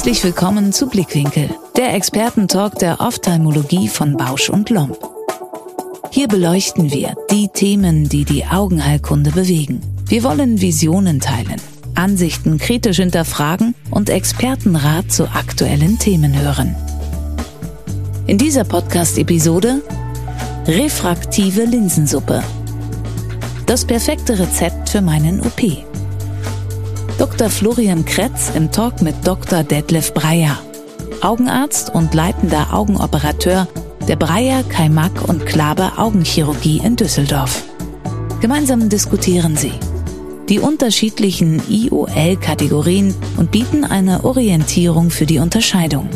Herzlich willkommen zu Blickwinkel, der Expertentalk der Ophthalmologie von Bausch und Lomb. Hier beleuchten wir die Themen, die die Augenheilkunde bewegen. Wir wollen Visionen teilen, Ansichten kritisch hinterfragen und Expertenrat zu aktuellen Themen hören. In dieser Podcast-Episode Refraktive Linsensuppe. Das perfekte Rezept für meinen OP. Dr. Florian Kretz im Talk mit Dr. Detlef Breyer, Augenarzt und leitender Augenoperateur der Breyer, Kaimak und Klabe Augenchirurgie in Düsseldorf. Gemeinsam diskutieren sie die unterschiedlichen IOL-Kategorien und bieten eine Orientierung für die Unterscheidung.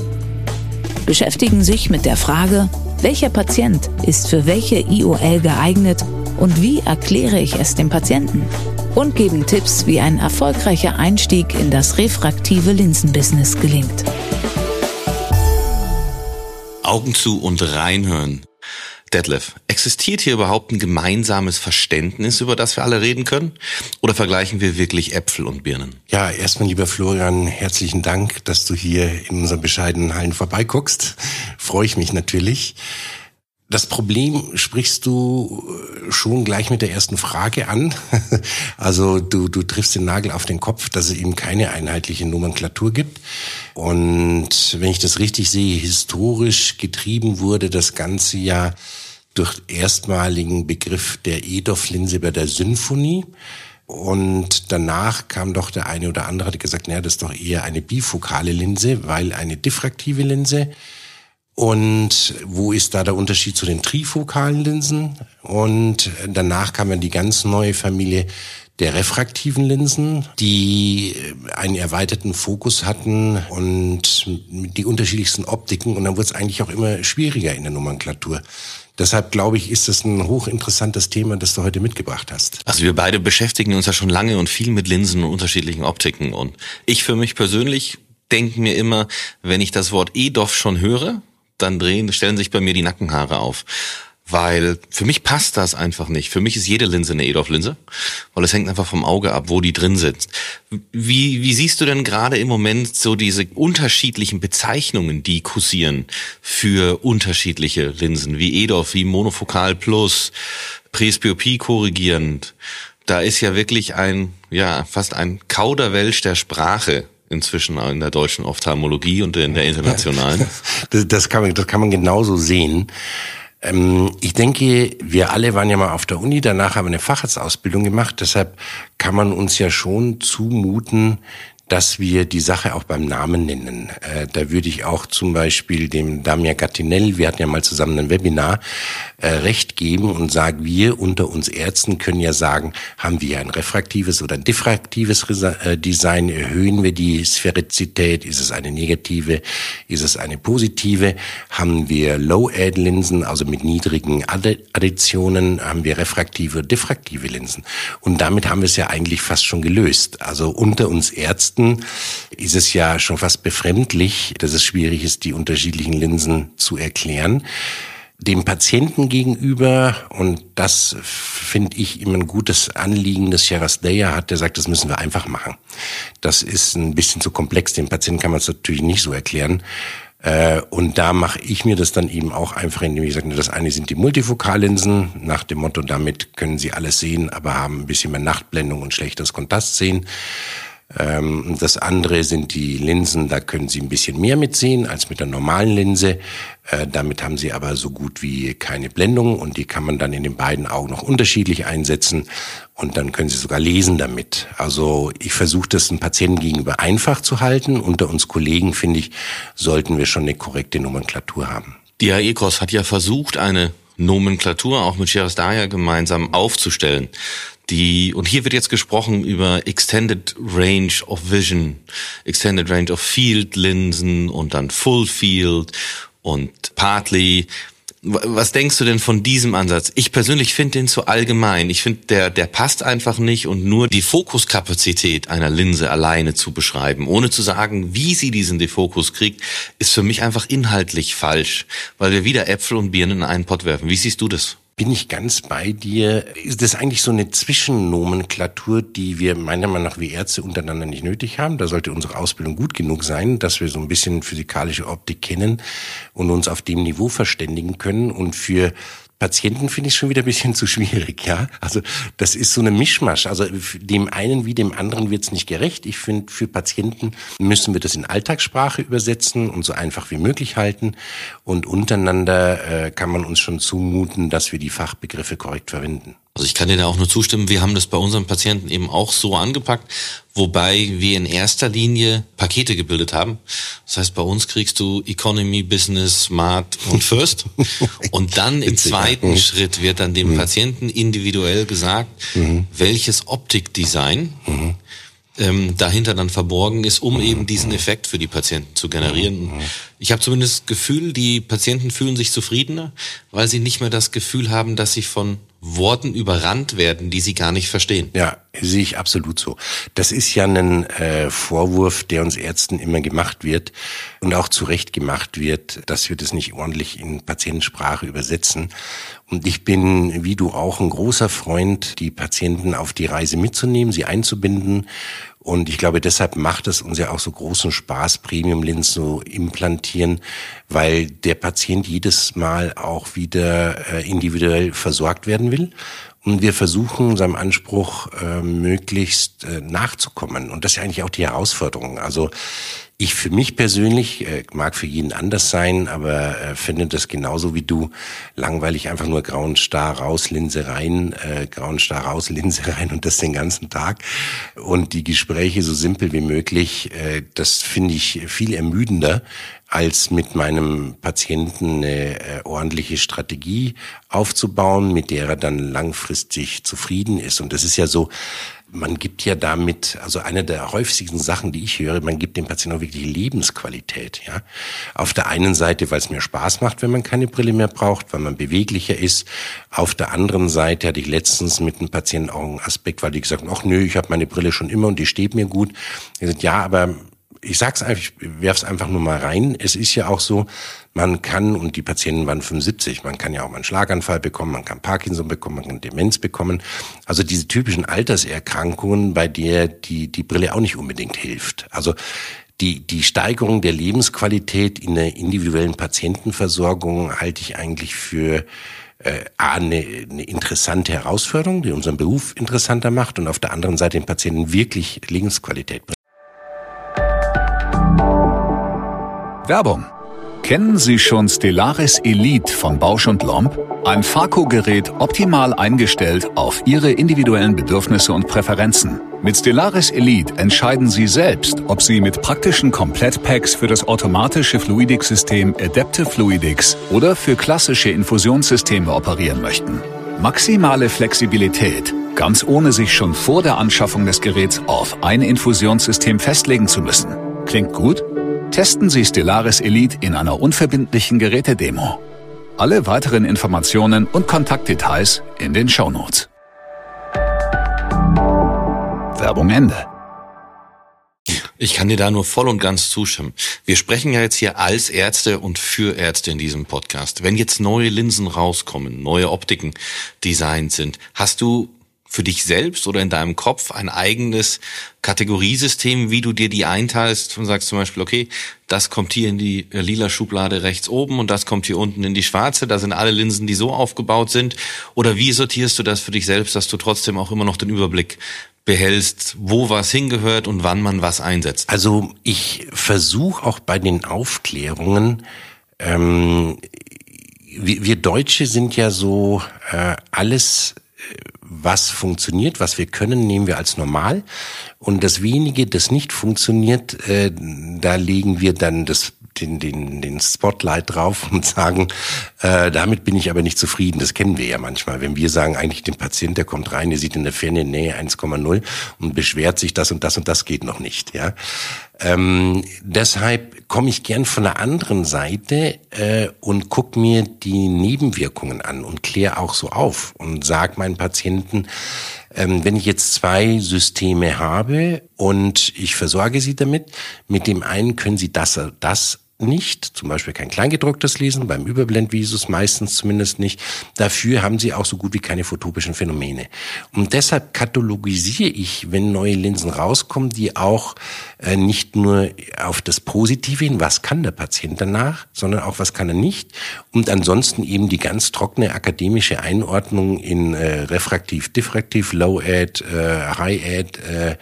Beschäftigen sich mit der Frage, welcher Patient ist für welche IOL geeignet und wie erkläre ich es dem Patienten? und geben Tipps, wie ein erfolgreicher Einstieg in das refraktive Linsenbusiness gelingt. Augen zu und reinhören. Detlef, existiert hier überhaupt ein gemeinsames Verständnis, über das wir alle reden können? Oder vergleichen wir wirklich Äpfel und Birnen? Ja, erstmal, lieber Florian, herzlichen Dank, dass du hier in unseren bescheidenen Hallen vorbeiguckst. Freue ich mich natürlich. Das Problem sprichst du äh, schon gleich mit der ersten Frage an. Also du, du triffst den Nagel auf den Kopf, dass es eben keine einheitliche Nomenklatur gibt. Und wenn ich das richtig sehe, historisch getrieben wurde das Ganze ja durch erstmaligen Begriff der EDOF-Linse bei der Symphonie. Und danach kam doch der eine oder andere, hat gesagt, naja, das ist doch eher eine bifokale Linse, weil eine diffraktive Linse und wo ist da der Unterschied zu den trifokalen Linsen? Und danach kam dann die ganz neue Familie der refraktiven Linsen, die einen erweiterten Fokus hatten und die unterschiedlichsten Optiken. Und dann wurde es eigentlich auch immer schwieriger in der Nomenklatur. Deshalb glaube ich, ist es ein hochinteressantes Thema, das du heute mitgebracht hast. Also wir beide beschäftigen uns ja schon lange und viel mit Linsen und unterschiedlichen Optiken. Und ich für mich persönlich denke mir immer, wenn ich das Wort EDOF schon höre, dann drehen, stellen sich bei mir die Nackenhaare auf. Weil für mich passt das einfach nicht. Für mich ist jede Linse eine EDOF-Linse, weil es hängt einfach vom Auge ab, wo die drin sitzt. Wie, wie siehst du denn gerade im Moment so diese unterschiedlichen Bezeichnungen, die kursieren für unterschiedliche Linsen, wie EDOF, wie Monofokal Plus, Presbyopie korrigierend? Da ist ja wirklich ein, ja, fast ein Kauderwelsch der Sprache inzwischen in der deutschen Ophthalmologie und in der internationalen? Das, das, kann, man, das kann man genauso sehen. Ähm, ich denke, wir alle waren ja mal auf der Uni, danach haben wir eine Facharztausbildung gemacht, deshalb kann man uns ja schon zumuten, dass wir die Sache auch beim Namen nennen. Äh, da würde ich auch zum Beispiel dem Damia Gattinell, wir hatten ja mal zusammen ein Webinar, äh, recht geben und sagen, wir unter uns Ärzten können ja sagen, haben wir ein refraktives oder ein diffraktives äh, Design, erhöhen wir die Spherizität, ist es eine negative, ist es eine positive, haben wir Low-Add-Linsen, also mit niedrigen Additionen, haben wir refraktive diffraktive Linsen. Und damit haben wir es ja eigentlich fast schon gelöst. Also unter uns Ärzten ist es ja schon fast befremdlich, dass es schwierig ist, die unterschiedlichen Linsen zu erklären dem Patienten gegenüber, und das finde ich immer ein gutes Anliegen, das Sheras Deya hat, der sagt, das müssen wir einfach machen. Das ist ein bisschen zu komplex, dem Patienten kann man es natürlich nicht so erklären. Äh, und da mache ich mir das dann eben auch einfach, indem ich sage, das eine sind die Multifokallinsen, nach dem Motto, damit können Sie alles sehen, aber haben ein bisschen mehr Nachtblendung und schlechtes Kontrastsehen. Ähm, das andere sind die Linsen, da können Sie ein bisschen mehr mitsehen als mit der normalen Linse. Äh, damit haben Sie aber so gut wie keine Blendung und die kann man dann in den beiden Augen noch unterschiedlich einsetzen und dann können Sie sogar lesen damit. Also ich versuche das den Patienten gegenüber einfach zu halten. Unter uns Kollegen, finde ich, sollten wir schon eine korrekte Nomenklatur haben. Die AECOS hat ja versucht, eine Nomenklatur auch mit Sheras Daya gemeinsam aufzustellen die, und hier wird jetzt gesprochen über Extended Range of Vision, Extended Range of Field Linsen und dann Full Field und Partly. Was denkst du denn von diesem Ansatz? Ich persönlich finde den zu allgemein. Ich finde, der, der passt einfach nicht und nur die Fokuskapazität einer Linse alleine zu beschreiben, ohne zu sagen, wie sie diesen Defokus kriegt, ist für mich einfach inhaltlich falsch, weil wir wieder Äpfel und Birnen in einen Pott werfen. Wie siehst du das? Bin ich ganz bei dir. Ist das eigentlich so eine Zwischennomenklatur, die wir meiner Meinung nach wie Ärzte untereinander nicht nötig haben? Da sollte unsere Ausbildung gut genug sein, dass wir so ein bisschen physikalische Optik kennen und uns auf dem Niveau verständigen können. Und für Patienten finde ich schon wieder ein bisschen zu schwierig, ja. Also das ist so eine Mischmasch. Also dem einen wie dem anderen wird es nicht gerecht. Ich finde, für Patienten müssen wir das in Alltagssprache übersetzen und so einfach wie möglich halten. Und untereinander äh, kann man uns schon zumuten, dass wir die Fachbegriffe korrekt verwenden. Also ich kann dir da auch nur zustimmen. Wir haben das bei unseren Patienten eben auch so angepackt, wobei wir in erster Linie Pakete gebildet haben. Das heißt, bei uns kriegst du Economy, Business, Smart und First. Und dann im zweiten mhm. Schritt wird dann dem mhm. Patienten individuell gesagt, mhm. welches Optikdesign mhm. ähm, dahinter dann verborgen ist, um eben diesen Effekt für die Patienten zu generieren. Ich habe zumindest das Gefühl, die Patienten fühlen sich zufriedener, weil sie nicht mehr das Gefühl haben, dass sie von Worten überrannt werden, die sie gar nicht verstehen. Ja, sehe ich absolut so. Das ist ja ein äh, Vorwurf, der uns Ärzten immer gemacht wird und auch zu Recht gemacht wird, dass wir das nicht ordentlich in Patientensprache übersetzen. Und ich bin, wie du auch, ein großer Freund, die Patienten auf die Reise mitzunehmen, sie einzubinden und ich glaube, deshalb macht es uns ja auch so großen Spaß, Premium-Linsen zu implantieren, weil der Patient jedes Mal auch wieder äh, individuell versorgt werden will. Und wir versuchen seinem Anspruch äh, möglichst äh, nachzukommen. Und das ist ja eigentlich auch die Herausforderung. Also ich für mich persönlich, äh, mag für jeden anders sein, aber äh, finde das genauso wie du langweilig einfach nur grauen Star raus, Linse rein, äh, grauen Star raus, Linse rein und das den ganzen Tag. Und die Gespräche so simpel wie möglich, äh, das finde ich viel ermüdender, als mit meinem Patienten eine äh, ordentliche Strategie aufzubauen, mit der er dann langfristig zufrieden ist. Und das ist ja so, man gibt ja damit, also eine der häufigsten Sachen, die ich höre, man gibt dem Patienten auch wirklich Lebensqualität. Ja, auf der einen Seite, weil es mir Spaß macht, wenn man keine Brille mehr braucht, weil man beweglicher ist. Auf der anderen Seite hatte ich letztens mit einem Patienten auch einen Aspekt, weil die gesagt haben, ach nö, ich habe meine Brille schon immer und die steht mir gut. Ich gesagt, ja, aber ich sag's einfach, ich werf's einfach nur mal rein. Es ist ja auch so, man kann, und die Patienten waren 75, man kann ja auch mal einen Schlaganfall bekommen, man kann Parkinson bekommen, man kann Demenz bekommen. Also diese typischen Alterserkrankungen, bei der die, die Brille auch nicht unbedingt hilft. Also die, die Steigerung der Lebensqualität in der individuellen Patientenversorgung halte ich eigentlich für äh, eine, eine interessante Herausforderung, die unseren Beruf interessanter macht und auf der anderen Seite den Patienten wirklich Lebensqualität bringt. Werbung. Kennen Sie schon Stellaris Elite von Bausch und Lomb? Ein Farco-Gerät optimal eingestellt auf Ihre individuellen Bedürfnisse und Präferenzen. Mit Stellaris Elite entscheiden Sie selbst, ob Sie mit praktischen Komplettpacks für das automatische Fluidics-System Adaptive Fluidics oder für klassische Infusionssysteme operieren möchten. Maximale Flexibilität, ganz ohne sich schon vor der Anschaffung des Geräts auf ein Infusionssystem festlegen zu müssen. Klingt gut? Testen Sie Stellaris Elite in einer unverbindlichen Gerätedemo. Alle weiteren Informationen und Kontaktdetails in den Shownotes. Werbung Ende. Ich kann dir da nur voll und ganz zustimmen. Wir sprechen ja jetzt hier als Ärzte und für Ärzte in diesem Podcast. Wenn jetzt neue Linsen rauskommen, neue Optiken designt sind, hast du für dich selbst oder in deinem Kopf ein eigenes Kategoriesystem, wie du dir die einteilst und sagst zum Beispiel, okay, das kommt hier in die äh, lila Schublade rechts oben und das kommt hier unten in die schwarze. Da sind alle Linsen, die so aufgebaut sind. Oder wie sortierst du das für dich selbst, dass du trotzdem auch immer noch den Überblick behältst, wo was hingehört und wann man was einsetzt? Also ich versuche auch bei den Aufklärungen, ähm, wir, wir Deutsche sind ja so äh, alles was funktioniert, was wir können, nehmen wir als normal. Und das wenige, das nicht funktioniert, äh, da legen wir dann das den, den, den Spotlight drauf und sagen, äh, damit bin ich aber nicht zufrieden. Das kennen wir ja manchmal. Wenn wir sagen, eigentlich den Patient, der kommt rein, der sieht in der ferne Nähe 1,0 und beschwert sich, das und das und das geht noch nicht. Ja, Ähm, deshalb komme ich gern von der anderen Seite äh, und guck mir die Nebenwirkungen an und kläre auch so auf und sag meinen Patienten, ähm, wenn ich jetzt zwei Systeme habe und ich versorge sie damit, mit dem einen können sie das, das nicht, zum Beispiel kein Kleingedrucktes lesen, beim Überblendvisus meistens zumindest nicht. Dafür haben sie auch so gut wie keine photopischen Phänomene. Und deshalb katalogisiere ich, wenn neue Linsen rauskommen, die auch äh, nicht nur auf das Positive hin, was kann der Patient danach, sondern auch was kann er nicht. Und ansonsten eben die ganz trockene akademische Einordnung in äh, refraktiv, diffraktiv, low ad, äh, high ad äh,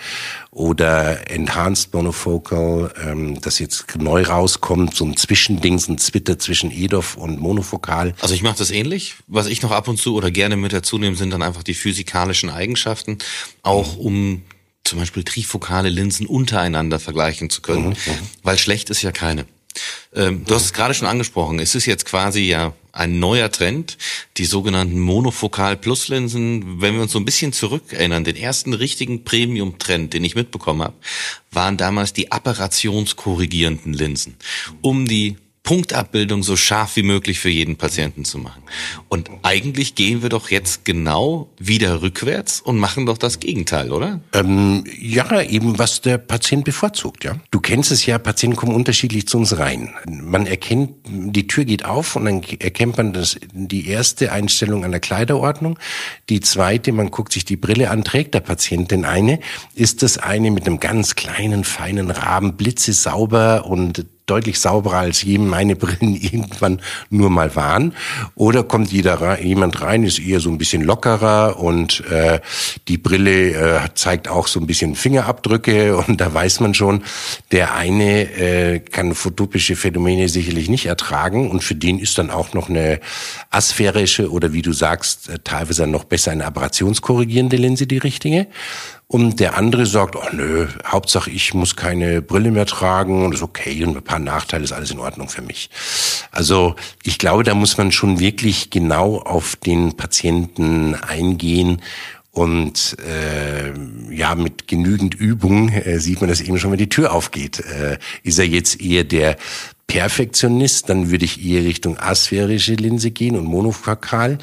oder enhanced monofocal, ähm, das jetzt neu rauskommt, so ein Zwischending, so ein Zwitter zwischen EDOF und monofokal. Also ich mache das ähnlich. Was ich noch ab und zu oder gerne mit dazu nehme, sind dann einfach die physikalischen Eigenschaften, auch um zum Beispiel trifokale Linsen untereinander vergleichen zu können, mhm, mhm. weil schlecht ist ja keine. Ähm, du hast es gerade schon angesprochen. Es ist jetzt quasi ja ein neuer Trend, die sogenannten Monofokal-Plus-Linsen. Wenn wir uns so ein bisschen zurückerinnern, den ersten richtigen Premium-Trend, den ich mitbekommen habe, waren damals die apparationskorrigierenden Linsen, um die Punktabbildung so scharf wie möglich für jeden Patienten zu machen. Und eigentlich gehen wir doch jetzt genau wieder rückwärts und machen doch das Gegenteil, oder? Ähm, ja, eben was der Patient bevorzugt, ja. Du kennst es ja, Patienten kommen unterschiedlich zu uns rein. Man erkennt, die Tür geht auf und dann erkennt man das, die erste Einstellung an der Kleiderordnung. Die zweite, man guckt sich die Brille an, trägt der Patient denn eine? Ist das eine mit einem ganz kleinen, feinen Rahmen, blitze sauber und deutlich sauberer als je meine Brillen irgendwann nur mal waren. Oder kommt jeder rein, jemand rein, ist eher so ein bisschen lockerer und äh, die Brille äh, zeigt auch so ein bisschen Fingerabdrücke und da weiß man schon, der eine äh, kann photopische Phänomene sicherlich nicht ertragen und für den ist dann auch noch eine asphärische oder wie du sagst, äh, teilweise noch besser eine aberrationskorrigierende Linse die richtige. Und der andere sagt, oh nö, Hauptsache ich muss keine Brille mehr tragen und ist okay und ein paar Nachteile ist alles in Ordnung für mich. Also ich glaube, da muss man schon wirklich genau auf den Patienten eingehen und äh, ja, mit genügend Übung äh, sieht man das eben schon, wenn die Tür aufgeht. Äh, ist er jetzt eher der Perfektionist, dann würde ich eher Richtung asphärische Linse gehen und monofokal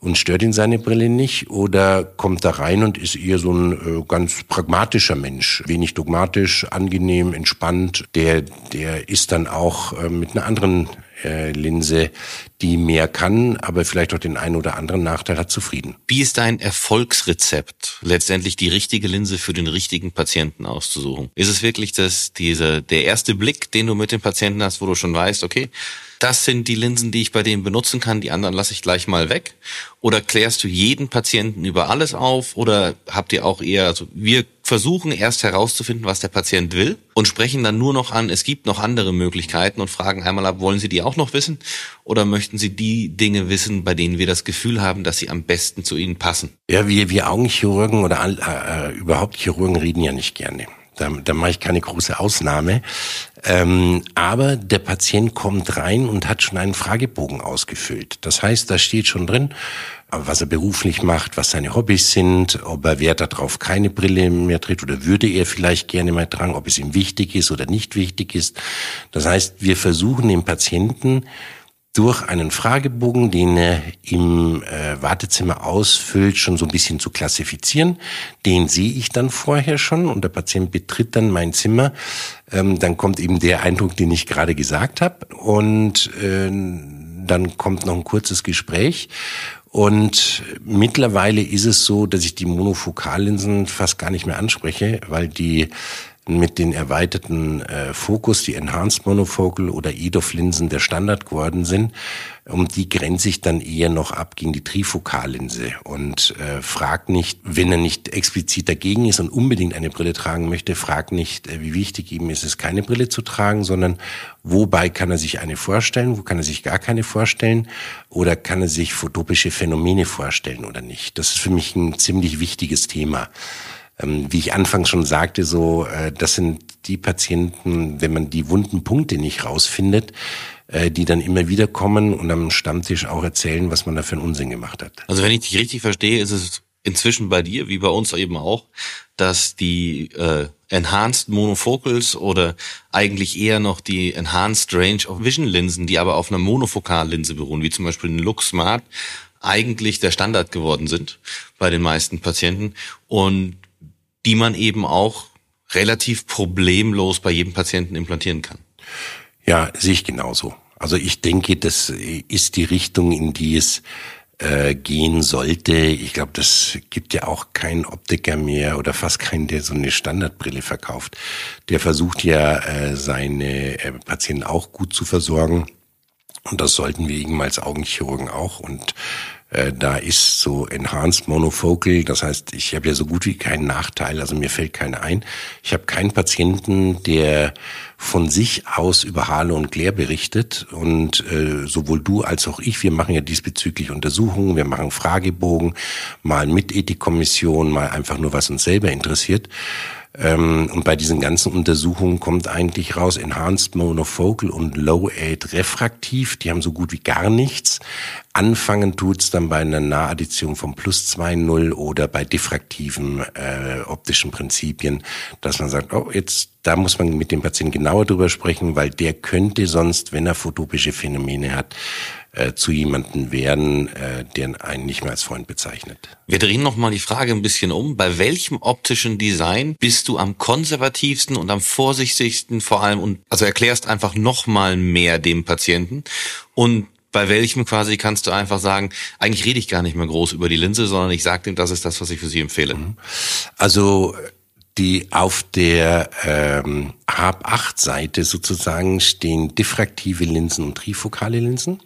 und stört ihn seine Brille nicht oder kommt da rein und ist eher so ein äh, ganz pragmatischer Mensch, wenig dogmatisch, angenehm, entspannt. Der der ist dann auch äh, mit einer anderen äh, Linse, die mehr kann, aber vielleicht auch den einen oder anderen Nachteil hat, zufrieden. Wie ist dein Erfolgsrezept, letztendlich die richtige Linse für den richtigen Patienten auszusuchen? Ist es wirklich das, diese, der erste Blick, den du mit dem Patienten hast, wo du schon weißt, okay, das sind die Linsen, die ich bei dem benutzen kann, die anderen lasse ich gleich mal weg? Oder klärst du jeden Patienten über alles auf? Oder habt ihr auch eher, also wir versuchen erst herauszufinden, was der Patient will und sprechen dann nur noch an, es gibt noch andere Möglichkeiten und fragen einmal ab, wollen Sie die auch noch wissen? Oder möchten Sie die Dinge wissen, bei denen wir das Gefühl haben, dass sie am besten zu Ihnen passen? Ja, wir, wir Augenchirurgen oder äh, überhaupt Chirurgen reden ja nicht gerne. Da, da mache ich keine große Ausnahme. Ähm, aber der Patient kommt rein und hat schon einen Fragebogen ausgefüllt. Das heißt, da steht schon drin, was er beruflich macht, was seine Hobbys sind, ob er Wert darauf keine Brille mehr trägt oder würde er vielleicht gerne mal tragen, ob es ihm wichtig ist oder nicht wichtig ist. Das heißt, wir versuchen den Patienten durch einen Fragebogen, den er im äh, Wartezimmer ausfüllt, schon so ein bisschen zu klassifizieren. Den sehe ich dann vorher schon und der Patient betritt dann mein Zimmer. Ähm, dann kommt eben der Eindruck, den ich gerade gesagt habe. Und äh, dann kommt noch ein kurzes Gespräch. Und mittlerweile ist es so, dass ich die Monofokallinsen fast gar nicht mehr anspreche, weil die mit den erweiterten äh, Fokus, die Enhanced Monofocal oder EDOF-Linsen der Standard geworden sind. Um die grenze ich dann eher noch ab gegen die Trifokallinse und äh, frag nicht, wenn er nicht explizit dagegen ist und unbedingt eine Brille tragen möchte, frag nicht, äh, wie wichtig ihm ist es, keine Brille zu tragen, sondern wobei kann er sich eine vorstellen, wo kann er sich gar keine vorstellen oder kann er sich photopische Phänomene vorstellen oder nicht. Das ist für mich ein ziemlich wichtiges Thema wie ich anfangs schon sagte, so, äh, das sind die Patienten, wenn man die wunden Punkte nicht rausfindet, äh, die dann immer wieder kommen und am Stammtisch auch erzählen, was man da für einen Unsinn gemacht hat. Also wenn ich dich richtig verstehe, ist es inzwischen bei dir, wie bei uns eben auch, dass die äh, Enhanced Monofocals oder eigentlich eher noch die Enhanced Range of Vision Linsen, die aber auf einer Monofokallinse beruhen, wie zum Beispiel ein Look Smart, eigentlich der Standard geworden sind bei den meisten Patienten und die man eben auch relativ problemlos bei jedem Patienten implantieren kann. Ja, sehe ich genauso. Also ich denke, das ist die Richtung, in die es äh, gehen sollte. Ich glaube, das gibt ja auch keinen Optiker mehr oder fast keinen, der so eine Standardbrille verkauft. Der versucht ja äh, seine äh, Patienten auch gut zu versorgen. Und das sollten wir eben als Augenchirurgen auch. Und da ist so Enhanced Monofocal, das heißt, ich habe ja so gut wie keinen Nachteil, also mir fällt keiner ein. Ich habe keinen Patienten, der von sich aus über Hale und Glare berichtet und äh, sowohl du als auch ich, wir machen ja diesbezüglich Untersuchungen, wir machen Fragebogen, mal mit Ethikkommission, mal einfach nur, was uns selber interessiert. Ähm, und bei diesen ganzen Untersuchungen kommt eigentlich raus Enhanced Monofocal und Low Aid refraktiv. Die haben so gut wie gar nichts. Anfangen tut's dann bei einer Nahaddition von plus 2,0 oder bei diffraktiven äh, optischen Prinzipien, dass man sagt, oh, jetzt da muss man mit dem Patienten genauer drüber sprechen, weil der könnte sonst, wenn er photopische Phänomene hat, äh, zu jemanden werden, äh, der einen nicht mehr als Freund bezeichnet. Wir drehen nochmal die Frage ein bisschen um. Bei welchem optischen Design bist du am konservativsten und am vorsichtigsten vor allem und also erklärst einfach nochmal mehr dem Patienten und bei welchem quasi kannst du einfach sagen, eigentlich rede ich gar nicht mehr groß über die Linse, sondern ich sage dem, das ist das, was ich für sie empfehle. Also die auf der ähm, Hab 8 Seite sozusagen stehen diffraktive Linsen und trifokale Linsen,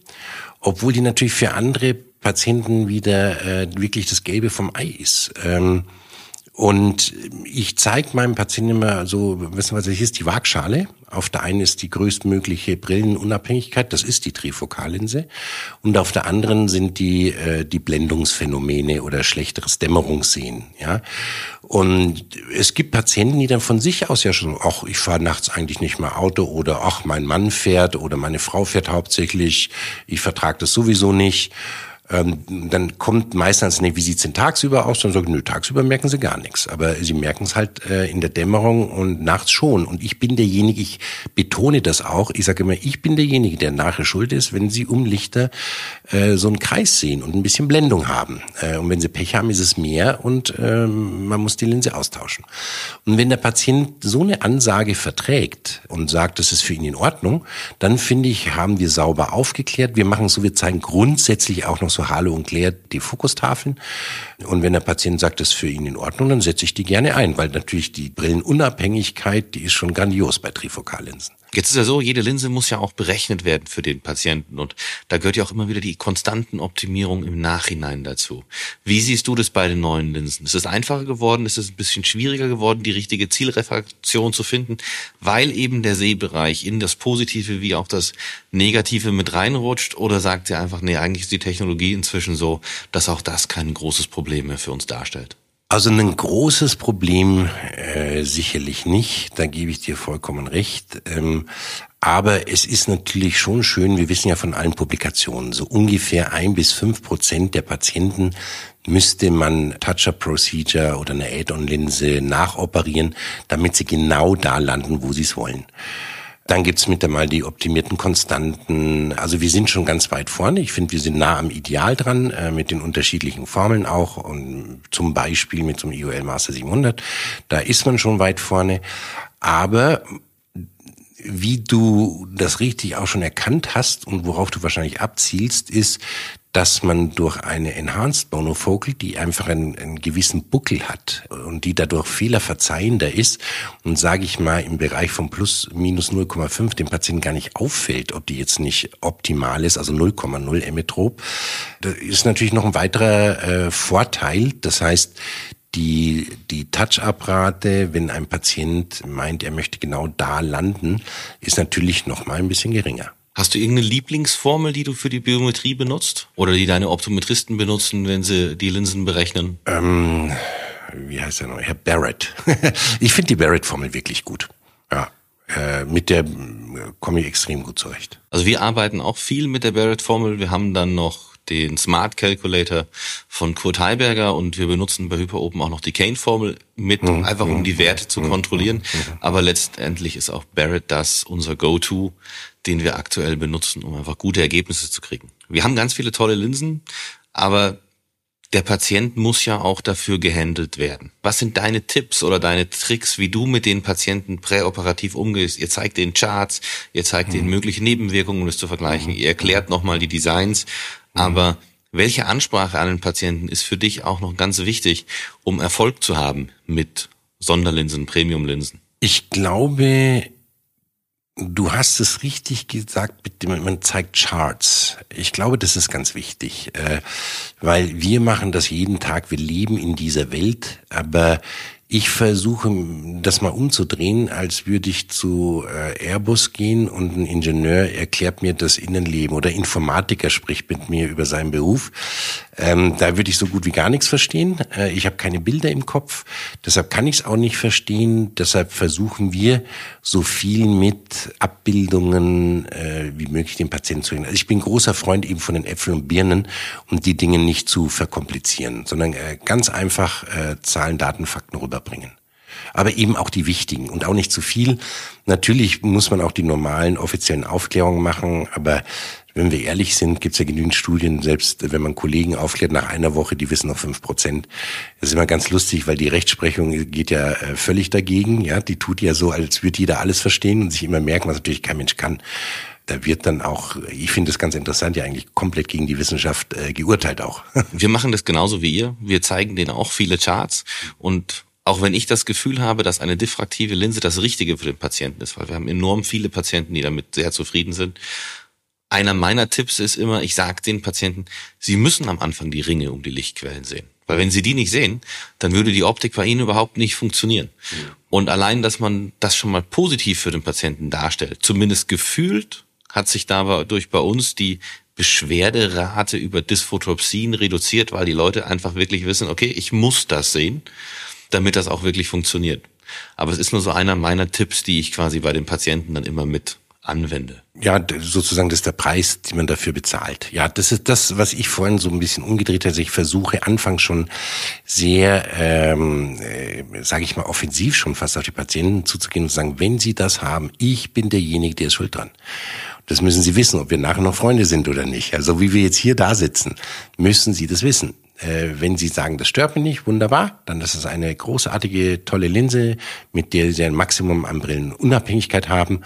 obwohl die natürlich für andere Patienten wieder äh, wirklich das Gelbe vom Ei ist. Ähm, und ich zeige meinem Patienten immer so, wissen wir, was das ist, die Waagschale. Auf der einen ist die größtmögliche Brillenunabhängigkeit, das ist die Trifokallinse. Und auf der anderen sind die, äh, die Blendungsphänomene oder schlechteres Dämmerungssehen. Ja? Und es gibt Patienten, die dann von sich aus ja schon, ach, ich fahre nachts eigentlich nicht mehr Auto oder ach, mein Mann fährt oder meine Frau fährt hauptsächlich, ich vertrage das sowieso nicht ähm, dann kommt meistens, nee, wie sieht's denn tagsüber aus? Dann sagen, nö, tagsüber merken sie gar nichts. Aber sie merken es halt äh, in der Dämmerung und nachts schon. Und ich bin derjenige, ich betone das auch, ich sage immer, ich bin derjenige, der nachher schuld ist, wenn sie um Lichter äh, so einen Kreis sehen und ein bisschen Blendung haben. Äh, und wenn sie Pech haben, ist es mehr und äh, man muss die Linse austauschen. Und wenn der Patient so eine Ansage verträgt und sagt, das ist für ihn in Ordnung, dann finde ich, haben wir sauber aufgeklärt. Wir machen so, wir zeigen grundsätzlich auch noch so Halo und Claire die Fokustafeln. Und wenn der Patient sagt, das ist für ihn in Ordnung, dann setze ich die gerne ein, weil natürlich die Brillenunabhängigkeit, die ist schon grandios bei Trifokallinsen. Jetzt ist ja so, jede Linse muss ja auch berechnet werden für den Patienten und da gehört ja auch immer wieder die konstanten Optimierung im Nachhinein dazu. Wie siehst du das bei den neuen Linsen? Ist es einfacher geworden? Ist es ein bisschen schwieriger geworden, die richtige Zielrefraktion zu finden, weil eben der Sehbereich in das Positive wie auch das Negative mit reinrutscht? Oder sagt ihr einfach, nee, eigentlich ist die Technologie inzwischen so, dass auch das kein großes Problem mehr für uns darstellt? Also ein großes Problem äh, sicherlich nicht, da gebe ich dir vollkommen recht. Ähm, aber es ist natürlich schon schön, wir wissen ja von allen Publikationen, so ungefähr ein bis fünf Prozent der Patienten müsste man Touch-Up-Procedure oder eine Add-on-Linse nachoperieren, damit sie genau da landen, wo sie es wollen. Dann gibt's mit einmal die optimierten Konstanten. Also wir sind schon ganz weit vorne. Ich finde, wir sind nah am Ideal dran, äh, mit den unterschiedlichen Formeln auch. Und zum Beispiel mit so einem IOL Master 700. Da ist man schon weit vorne. Aber wie du das richtig auch schon erkannt hast und worauf du wahrscheinlich abzielst, ist, dass man durch eine Enhanced Monofocal, die einfach einen, einen gewissen Buckel hat und die dadurch fehlerverzeihender ist und sage ich mal im Bereich von plus minus 0,5 dem Patienten gar nicht auffällt, ob die jetzt nicht optimal ist, also 0,0 Emmetrop. Das ist natürlich noch ein weiterer äh, Vorteil. Das heißt, die, die Touch-Up-Rate, wenn ein Patient meint, er möchte genau da landen, ist natürlich noch mal ein bisschen geringer. Hast du irgendeine Lieblingsformel, die du für die Biometrie benutzt? Oder die deine Optometristen benutzen, wenn sie die Linsen berechnen? Ähm, wie heißt er noch? Herr Barrett. ich finde die Barrett-Formel wirklich gut. Ja. Äh, mit der komme ich extrem gut zurecht. Also wir arbeiten auch viel mit der Barrett-Formel. Wir haben dann noch den Smart Calculator von Kurt Heiberger und wir benutzen bei HyperOpen auch noch die Kane-Formel mit, mhm. einfach um die Werte zu mhm. kontrollieren. Mhm. Aber letztendlich ist auch Barrett das unser Go-To, den wir aktuell benutzen, um einfach gute Ergebnisse zu kriegen. Wir haben ganz viele tolle Linsen, aber der Patient muss ja auch dafür gehandelt werden. Was sind deine Tipps oder deine Tricks, wie du mit den Patienten präoperativ umgehst? Ihr zeigt den Charts, ihr zeigt mhm. den mögliche Nebenwirkungen, um es zu vergleichen. Mhm. Ihr erklärt nochmal die Designs. Mhm. Aber welche Ansprache an den Patienten ist für dich auch noch ganz wichtig, um Erfolg zu haben mit Sonderlinsen, Premiumlinsen? Ich glaube, Du hast es richtig gesagt, man zeigt Charts. Ich glaube, das ist ganz wichtig, äh, weil wir machen das jeden Tag, wir leben in dieser Welt, aber ich versuche das mal umzudrehen, als würde ich zu äh, Airbus gehen und ein Ingenieur erklärt mir das Innenleben oder Informatiker spricht mit mir über seinen Beruf. Ähm, da würde ich so gut wie gar nichts verstehen. Äh, ich habe keine Bilder im Kopf, deshalb kann ich es auch nicht verstehen. Deshalb versuchen wir so viel mit Abbildungen äh, wie möglich den Patienten zu reden. Also ich bin großer Freund eben von den Äpfeln und Birnen und die Dinge nicht zu verkomplizieren, sondern äh, ganz einfach äh, Zahlen, Daten, Fakten rüberbringen aber eben auch die wichtigen und auch nicht zu viel. Natürlich muss man auch die normalen offiziellen Aufklärungen machen, aber wenn wir ehrlich sind, gibt es ja genügend Studien, selbst wenn man Kollegen aufklärt nach einer Woche, die wissen noch fünf Prozent. Das ist immer ganz lustig, weil die Rechtsprechung geht ja äh, völlig dagegen. Ja, die tut ja so, als würde jeder alles verstehen und sich immer merken, was natürlich kein Mensch kann. Da wird dann auch, ich finde es ganz interessant, ja eigentlich komplett gegen die Wissenschaft äh, geurteilt auch. Wir machen das genauso wie ihr. Wir zeigen denen auch viele Charts und auch wenn ich das Gefühl habe, dass eine diffraktive Linse das Richtige für den Patienten ist, weil wir haben enorm viele Patienten, die damit sehr zufrieden sind, einer meiner Tipps ist immer, ich sage den Patienten, sie müssen am Anfang die Ringe um die Lichtquellen sehen. Weil wenn sie die nicht sehen, dann würde die Optik bei ihnen überhaupt nicht funktionieren. Und allein, dass man das schon mal positiv für den Patienten darstellt, zumindest gefühlt, hat sich dadurch bei uns die Beschwerderate über Dysphotropsin reduziert, weil die Leute einfach wirklich wissen, okay, ich muss das sehen, damit das auch wirklich funktioniert. Aber es ist nur so einer meiner Tipps, die ich quasi bei den Patienten dann immer mit anwende. Ja, sozusagen das ist der Preis, den man dafür bezahlt. Ja, das ist das, was ich vorhin so ein bisschen umgedreht habe. Ich versuche anfangs schon sehr, ähm, äh, sage ich mal, offensiv schon fast auf die Patienten zuzugehen und zu sagen, wenn sie das haben, ich bin derjenige, der ist schuld dran. Das müssen Sie wissen, ob wir nachher noch Freunde sind oder nicht. Also wie wir jetzt hier da sitzen, müssen Sie das wissen. Äh, wenn Sie sagen, das stört mich nicht, wunderbar, dann ist es eine großartige, tolle Linse, mit der Sie ein Maximum an Brillenunabhängigkeit haben.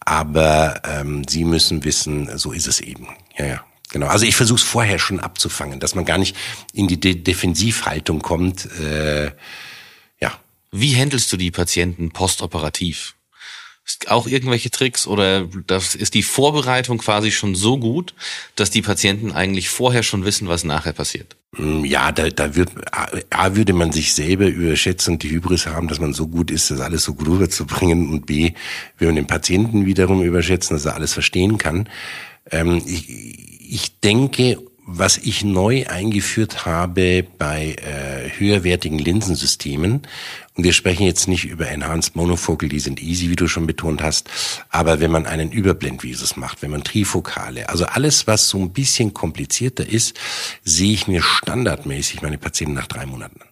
Aber ähm, Sie müssen wissen, so ist es eben. Ja, ja. Genau. Also ich versuche es vorher schon abzufangen, dass man gar nicht in die De Defensivhaltung kommt. Äh, ja. Wie handelst du die Patienten postoperativ? Auch irgendwelche Tricks oder das ist die Vorbereitung quasi schon so gut, dass die Patienten eigentlich vorher schon wissen, was nachher passiert? Mm, ja, da, da wird, A, würde man sich selber überschätzen und die Hybris haben, dass man so gut ist, das alles so gut rüberzubringen und B, würde man den Patienten wiederum überschätzen, dass er alles verstehen kann. Ähm, ich, ich denke, was ich neu eingeführt habe bei äh, höherwertigen Linsensystemen, und wir sprechen jetzt nicht über Enhanced Monofocal, die sind easy, wie du schon betont hast, aber wenn man einen Überblendvisus macht, wenn man Trifokale, also alles, was so ein bisschen komplizierter ist, sehe ich mir standardmäßig meine Patienten nach drei Monaten an.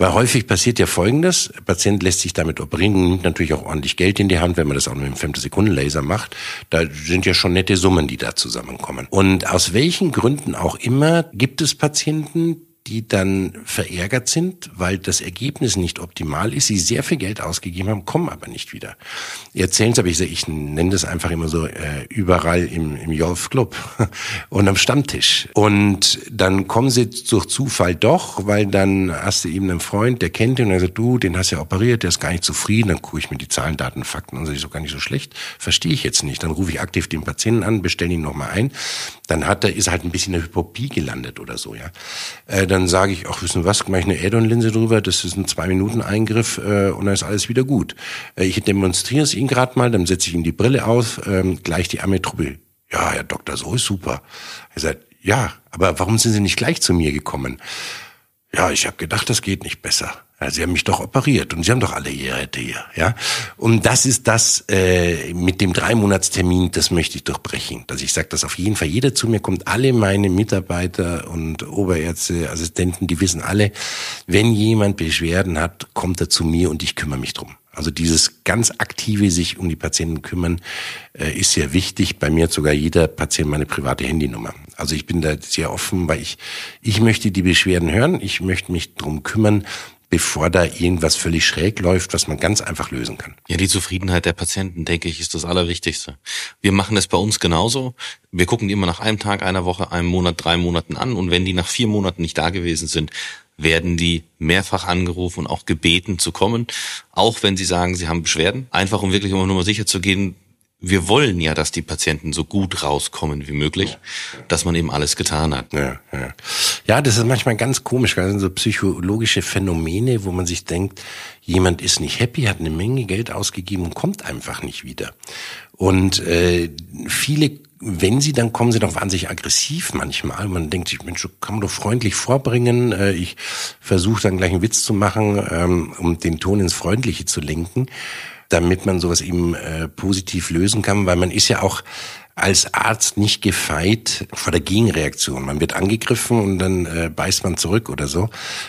Weil häufig passiert ja Folgendes, der Patient lässt sich damit operieren, nimmt natürlich auch ordentlich Geld in die Hand, wenn man das auch mit einem Femtosekunden-Laser macht. Da sind ja schon nette Summen, die da zusammenkommen. Und aus welchen Gründen auch immer gibt es Patienten, die dann verärgert sind, weil das Ergebnis nicht optimal ist, sie sehr viel Geld ausgegeben haben, kommen aber nicht wieder. Erzählen es aber, ich, sage, ich nenne das einfach immer so, äh, überall im, im Jolf Club und am Stammtisch. Und dann kommen sie durch Zufall doch, weil dann hast du eben einen Freund, der kennt ihn und er sagt, du, den hast ja operiert, der ist gar nicht zufrieden, dann gucke ich mir die Zahlen, Daten, Fakten an, sage ich so gar nicht so schlecht, verstehe ich jetzt nicht. Dann rufe ich aktiv den Patienten an, bestelle ihn nochmal ein, dann hat er, ist halt ein bisschen in der Hypopie gelandet oder so, ja. Äh, dann sage ich, ach, wissen was, mache ich eine Add-on-Linse drüber, das ist ein Zwei-Minuten-Eingriff äh, und dann ist alles wieder gut. Äh, ich demonstriere es Ihnen gerade mal, dann setze ich Ihnen die Brille auf, ähm, gleich die Ametropie. Ja, Herr Doktor, so ist super. Er sagt, ja, aber warum sind Sie nicht gleich zu mir gekommen? Ja, ich habe gedacht, das geht nicht besser. Ja, sie haben mich doch operiert und sie haben doch alle Geräte hier, ja. Und das ist das äh, mit dem Dreimonatstermin, das möchte ich durchbrechen. Dass ich sage, dass auf jeden Fall jeder zu mir kommt, alle meine Mitarbeiter und Oberärzte, Assistenten, die wissen alle, wenn jemand Beschwerden hat, kommt er zu mir und ich kümmere mich drum. Also dieses ganz aktive sich um die Patienten kümmern äh, ist sehr wichtig. Bei mir hat sogar jeder Patient meine private Handynummer. Also ich bin da sehr offen, weil ich ich möchte die Beschwerden hören, ich möchte mich drum kümmern, bevor da irgendwas völlig schräg läuft, was man ganz einfach lösen kann. Ja, die Zufriedenheit der Patienten, denke ich, ist das Allerwichtigste. Wir machen es bei uns genauso. Wir gucken die immer nach einem Tag, einer Woche, einem Monat, drei Monaten an. Und wenn die nach vier Monaten nicht da gewesen sind, werden die mehrfach angerufen und auch gebeten zu kommen, auch wenn sie sagen, sie haben Beschwerden. Einfach um wirklich immer nur mal sicher zu gehen, wir wollen ja, dass die Patienten so gut rauskommen wie möglich, dass man eben alles getan hat. Ja, ja. ja das ist manchmal ganz komisch, das sind so psychologische Phänomene, wo man sich denkt, jemand ist nicht happy, hat eine Menge Geld ausgegeben und kommt einfach nicht wieder. Und äh, viele wenn sie dann kommen, sind auch wahnsinnig aggressiv manchmal. Man denkt sich, Mensch, kann man doch freundlich vorbringen. Äh, ich versuche dann gleich einen Witz zu machen, ähm, um den Ton ins Freundliche zu lenken, damit man sowas eben äh, positiv lösen kann, weil man ist ja auch als Arzt nicht gefeit vor der Gegenreaktion. Man wird angegriffen und dann äh, beißt man zurück oder so.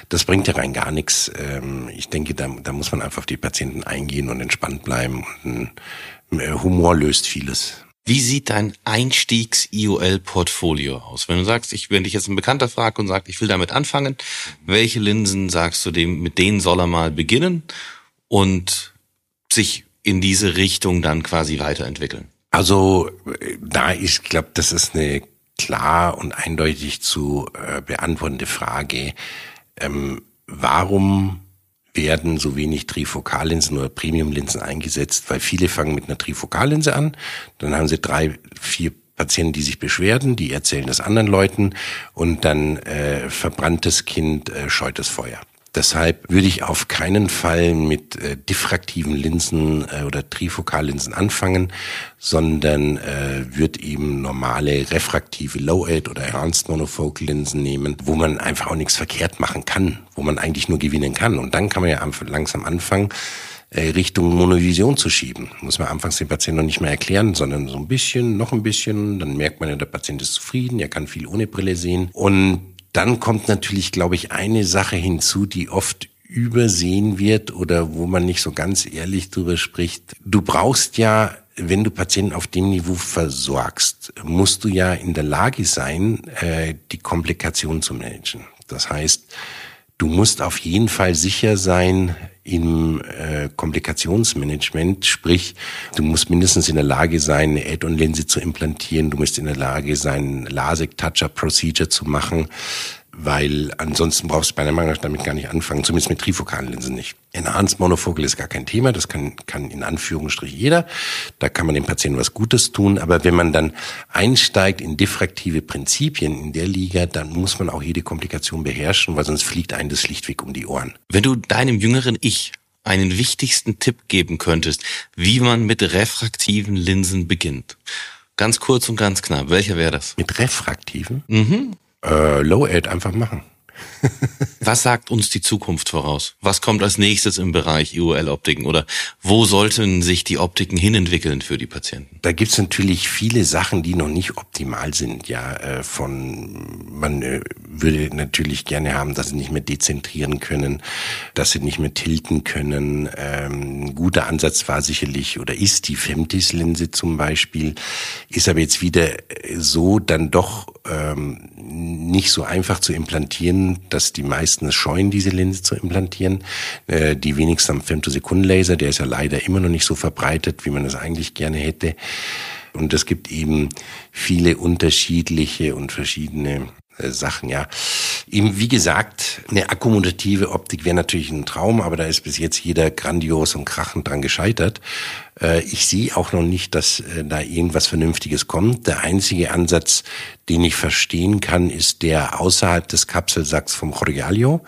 Das bringt ja rein gar nichts. Ähm, ich denke, da, da muss man einfach auf die Patienten eingehen und entspannt bleiben. Und, äh, Humor löst vieles. Wie sieht dein Einstiegs-IOL-Portfolio aus? Wenn du sagst, ich, wenn dich jetzt ein Bekannter fragt und sagt, ich will damit anfangen, welche Linsen sagst du dem, mit denen soll er mal beginnen und sich in diese Richtung dann quasi weiterentwickeln? Also, da ich glaube, das ist eine klar und eindeutig zu äh, beantwortende Frage. Ähm, warum werden so wenig Trifokallinsen oder Premiumlinsen eingesetzt, weil viele fangen mit einer Trifokallinse an, dann haben sie drei, vier Patienten, die sich beschwerden, die erzählen das anderen Leuten und dann äh, verbranntes Kind äh, scheut das Feuer. Deshalb würde ich auf keinen Fall mit äh, diffraktiven Linsen äh, oder Trifokallinsen anfangen, sondern äh, würde eben normale refraktive Low-Aid oder Enhanced Monofocal Linsen nehmen, wo man einfach auch nichts verkehrt machen kann, wo man eigentlich nur gewinnen kann. Und dann kann man ja langsam anfangen, äh, Richtung Monovision zu schieben. Muss man anfangs den Patienten noch nicht mehr erklären, sondern so ein bisschen, noch ein bisschen. Dann merkt man ja, der Patient ist zufrieden, er kann viel ohne Brille sehen. Und dann kommt natürlich, glaube ich, eine Sache hinzu, die oft übersehen wird oder wo man nicht so ganz ehrlich drüber spricht. Du brauchst ja, wenn du Patienten auf dem Niveau versorgst, musst du ja in der Lage sein, äh, die Komplikationen zu managen. Das heißt, du musst auf jeden Fall sicher sein, im äh, Komplikationsmanagement, sprich, du musst mindestens in der Lage sein, eine Add-on-Linse zu implantieren, du musst in der Lage sein, LASIK-Touch-Up-Procedure zu machen, weil ansonsten brauchst du bei einer Mangel damit gar nicht anfangen, zumindest mit trifokalen Linsen nicht. Enhanced Monofocal ist gar kein Thema, das kann, kann in Anführungsstrichen jeder. Da kann man dem Patienten was Gutes tun, aber wenn man dann einsteigt in diffraktive Prinzipien in der Liga, dann muss man auch jede Komplikation beherrschen, weil sonst fliegt einem das schlichtweg um die Ohren. Wenn du deinem jüngeren Ich einen wichtigsten Tipp geben könntest, wie man mit refraktiven Linsen beginnt. Ganz kurz und ganz knapp, welcher wäre das? Mit refraktiven? Mhm. Äh, Low-Aid einfach machen. Was sagt uns die Zukunft voraus? Was kommt als nächstes im Bereich IOL-Optiken oder wo sollten sich die Optiken hinentwickeln für die Patienten? Da gibt's natürlich viele Sachen, die noch nicht optimal sind. Ja, äh, von man äh, würde natürlich gerne haben, dass sie nicht mehr dezentrieren können, dass sie nicht mehr tilten können. Ähm, ein guter Ansatz war sicherlich oder ist die Femtis-Linse zum Beispiel, ist aber jetzt wieder so dann doch ähm, nicht so einfach zu implantieren, dass die meisten es scheuen, diese Linse zu implantieren. Äh, die wenigsten am Femtosekundenlaser, der ist ja leider immer noch nicht so verbreitet, wie man es eigentlich gerne hätte. Und es gibt eben viele unterschiedliche und verschiedene Sachen, ja. Eben, wie gesagt, eine akkumulative Optik wäre natürlich ein Traum, aber da ist bis jetzt jeder grandios und krachend dran gescheitert. Äh, ich sehe auch noch nicht, dass äh, da irgendwas Vernünftiges kommt. Der einzige Ansatz, den ich verstehen kann, ist der außerhalb des Kapselsacks vom Chordialio.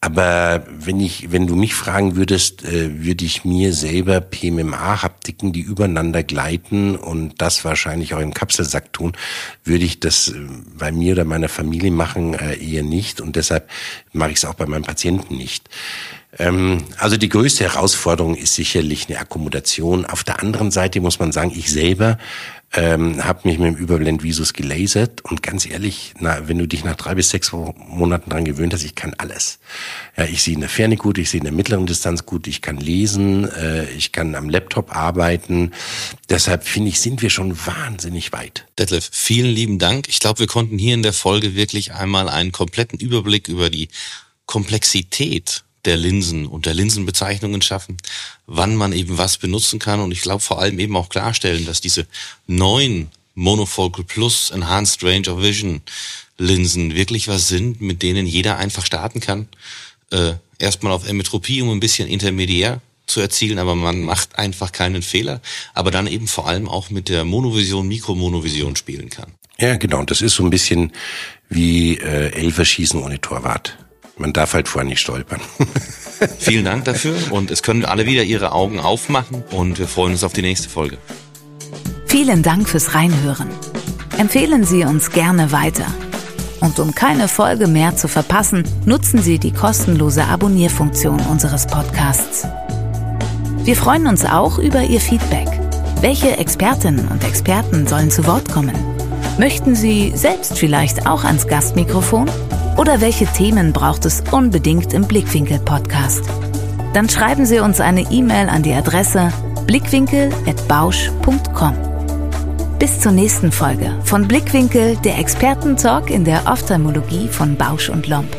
Aber wenn ich, wenn du mich fragen würdest, äh, würde ich mir selber PMMA-Haptiken, die übereinander gleiten und das wahrscheinlich auch im Kapselsack tun, würde ich das äh, bei mir oder meiner Familie machen äh, eher nicht und deshalb mache ich es auch bei meinen Patienten nicht. Ähm, also die größte Herausforderung ist sicherlich eine Akkommodation. Auf der anderen Seite muss man sagen, ich selber ähm, habe mich mit dem Überblendvisus gelasert und ganz ehrlich, na, wenn du dich nach drei bis sechs Monaten dran gewöhnt hast, ich kann alles. Ja, ich sehe in der Ferne gut, ich sehe in der mittleren Distanz gut, ich kann lesen, äh, ich kann am Laptop arbeiten. Deshalb finde ich, sind wir schon wahnsinnig weit. Detlef, vielen lieben Dank. Ich glaube, wir konnten hier in der Folge wirklich einmal einen kompletten Überblick über die Komplexität der Linsen und der Linsenbezeichnungen schaffen, wann man eben was benutzen kann und ich glaube vor allem eben auch klarstellen, dass diese neuen Monofocal Plus Enhanced Range of Vision Linsen wirklich was sind, mit denen jeder einfach starten kann. Äh, erstmal auf Emmetropie, um ein bisschen intermediär zu erzielen, aber man macht einfach keinen Fehler, aber dann eben vor allem auch mit der Monovision, Mikromonovision spielen kann. Ja, genau. Das ist so ein bisschen wie äh, Elferschießen ohne Torwart. Man darf halt vorher nicht stolpern. Vielen Dank dafür und es können alle wieder ihre Augen aufmachen und wir freuen uns auf die nächste Folge. Vielen Dank fürs Reinhören. Empfehlen Sie uns gerne weiter. Und um keine Folge mehr zu verpassen, nutzen Sie die kostenlose Abonnierfunktion unseres Podcasts. Wir freuen uns auch über Ihr Feedback. Welche Expertinnen und Experten sollen zu Wort kommen? Möchten Sie selbst vielleicht auch ans Gastmikrofon? Oder welche Themen braucht es unbedingt im Blickwinkel-Podcast? Dann schreiben Sie uns eine E-Mail an die Adresse blickwinkel.bausch.com. Bis zur nächsten Folge von Blickwinkel, der Expertentalk in der Ophthalmologie von Bausch und Lomb.